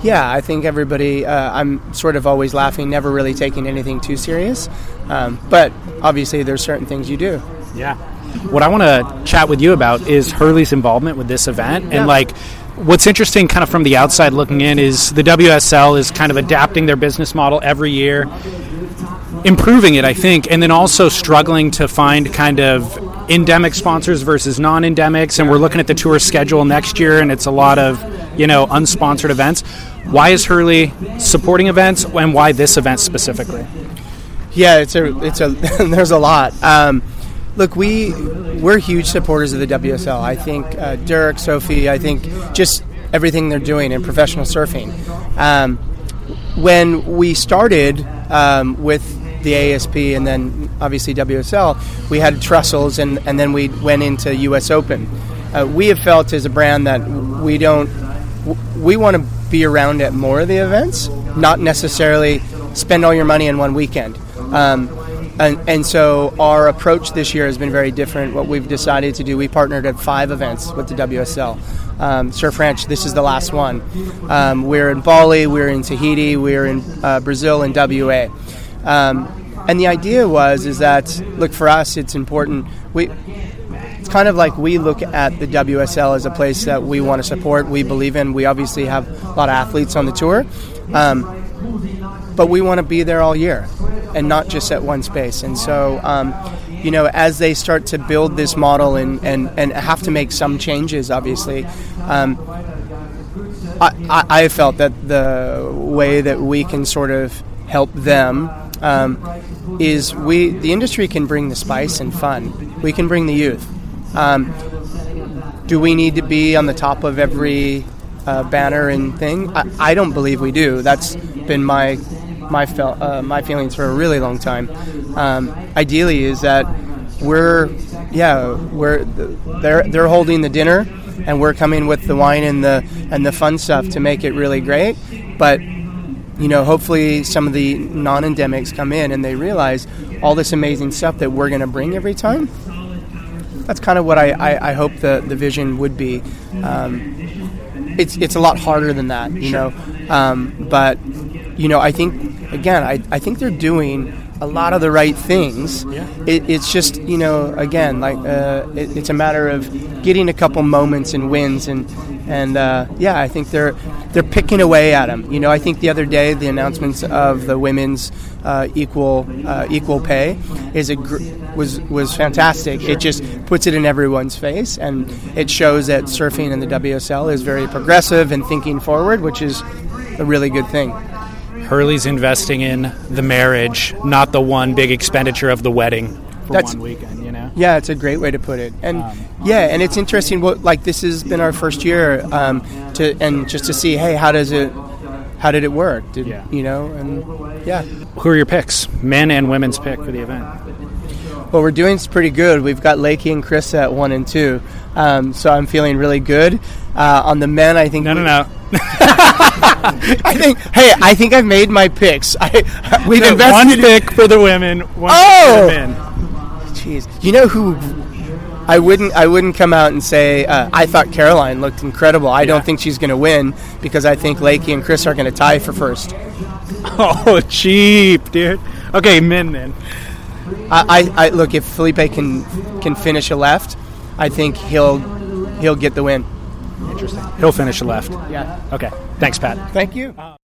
yeah, I think everybody. Uh, I'm sort of always laughing, never really taking anything too serious. Um, but obviously, there's certain things you do. Yeah. What I want to chat with you about is Hurley's involvement with this event. And like what's interesting kind of from the outside looking in is the WSL is kind of adapting their business model every year improving it I think and then also struggling to find kind of endemic sponsors versus non-endemics. And we're looking at the tour schedule next year and it's a lot of you know unsponsored events. Why is Hurley supporting events and why this event specifically? Yeah, it's a it's a there's a lot. Um, look, we we're huge supporters of the WSL. I think uh, Dirk, Sophie, I think just everything they're doing in professional surfing. Um, when we started um, with the ASP and then obviously WSL, we had trestles and, and then we went into US Open. Uh, we have felt as a brand that we don't, we want to be around at more of the events, not necessarily spend all your money in one weekend. Um, and, and so our approach this year has been very different. What we've decided to do, we partnered at five events with the WSL. Um, Surf Ranch, this is the last one. Um, we're in Bali, we're in Tahiti, we're in uh, Brazil, and WA. Um, and the idea was is that look for us, it's important. We it's kind of like we look at the WSL as a place that we want to support, we believe in. We obviously have a lot of athletes on the tour, um, but we want to be there all year and not just at one space. And so, um, you know, as they start to build this model and, and, and have to make some changes, obviously, um, I, I, felt that the way that we can sort of help them um, is we the industry can bring the spice and fun. We can bring the youth. Um, do we need to be on the top of every uh, banner and thing? I, I don't believe we do. That's been my my fel- uh, my feelings for a really long time. Um, ideally, is that we're yeah we're they're they're holding the dinner and we're coming with the wine and the and the fun stuff to make it really great, but you know, hopefully some of the non-endemics come in and they realize all this amazing stuff that we're going to bring every time. That's kind of what I, I, I hope the, the vision would be. Um, it's it's a lot harder than that, you know. Um, but you know, I think again, I, I think they're doing a lot of the right things. Yeah. It, it's just you know, again, like uh, it, it's a matter of getting a couple moments and wins, and and uh, yeah, I think they're they're picking away at them. You know, I think the other day the announcements of the women's uh, equal uh, equal pay is a gr- was was fantastic. It just puts it in everyone's face, and it shows that surfing in the WSL is very progressive and thinking forward, which is a really good thing. Hurley's investing in the marriage, not the one big expenditure of the wedding for That's- one weekend. You know. Yeah, it's a great way to put it. And yeah, and it's interesting. What like this has been our first year um, to and just to see, hey, how does it, how did it work? Did you know? And yeah, Who are your picks, men and women's pick for the event? well, we're doing pretty good. We've got Lakey and Chris at one and two, um, so I'm feeling really good. Uh, on the men, I think no, no, no. I think. Hey, I think I've made my picks. I, we've No, invested one pick for the women, one Oh! pick for the men. Jeez, you know who? I wouldn't. I wouldn't come out and say uh, I thought Caroline looked incredible. I don't think she's going to win because I think Lakey and Chris are going to tie for first. Oh, cheap, dude. Okay, men then. I, I, I look if Filipe can can finish a left, I think he'll he'll get the win. Interesting. He'll finish left. Yeah. Okay. Thanks, Pat. Thank you. Uh,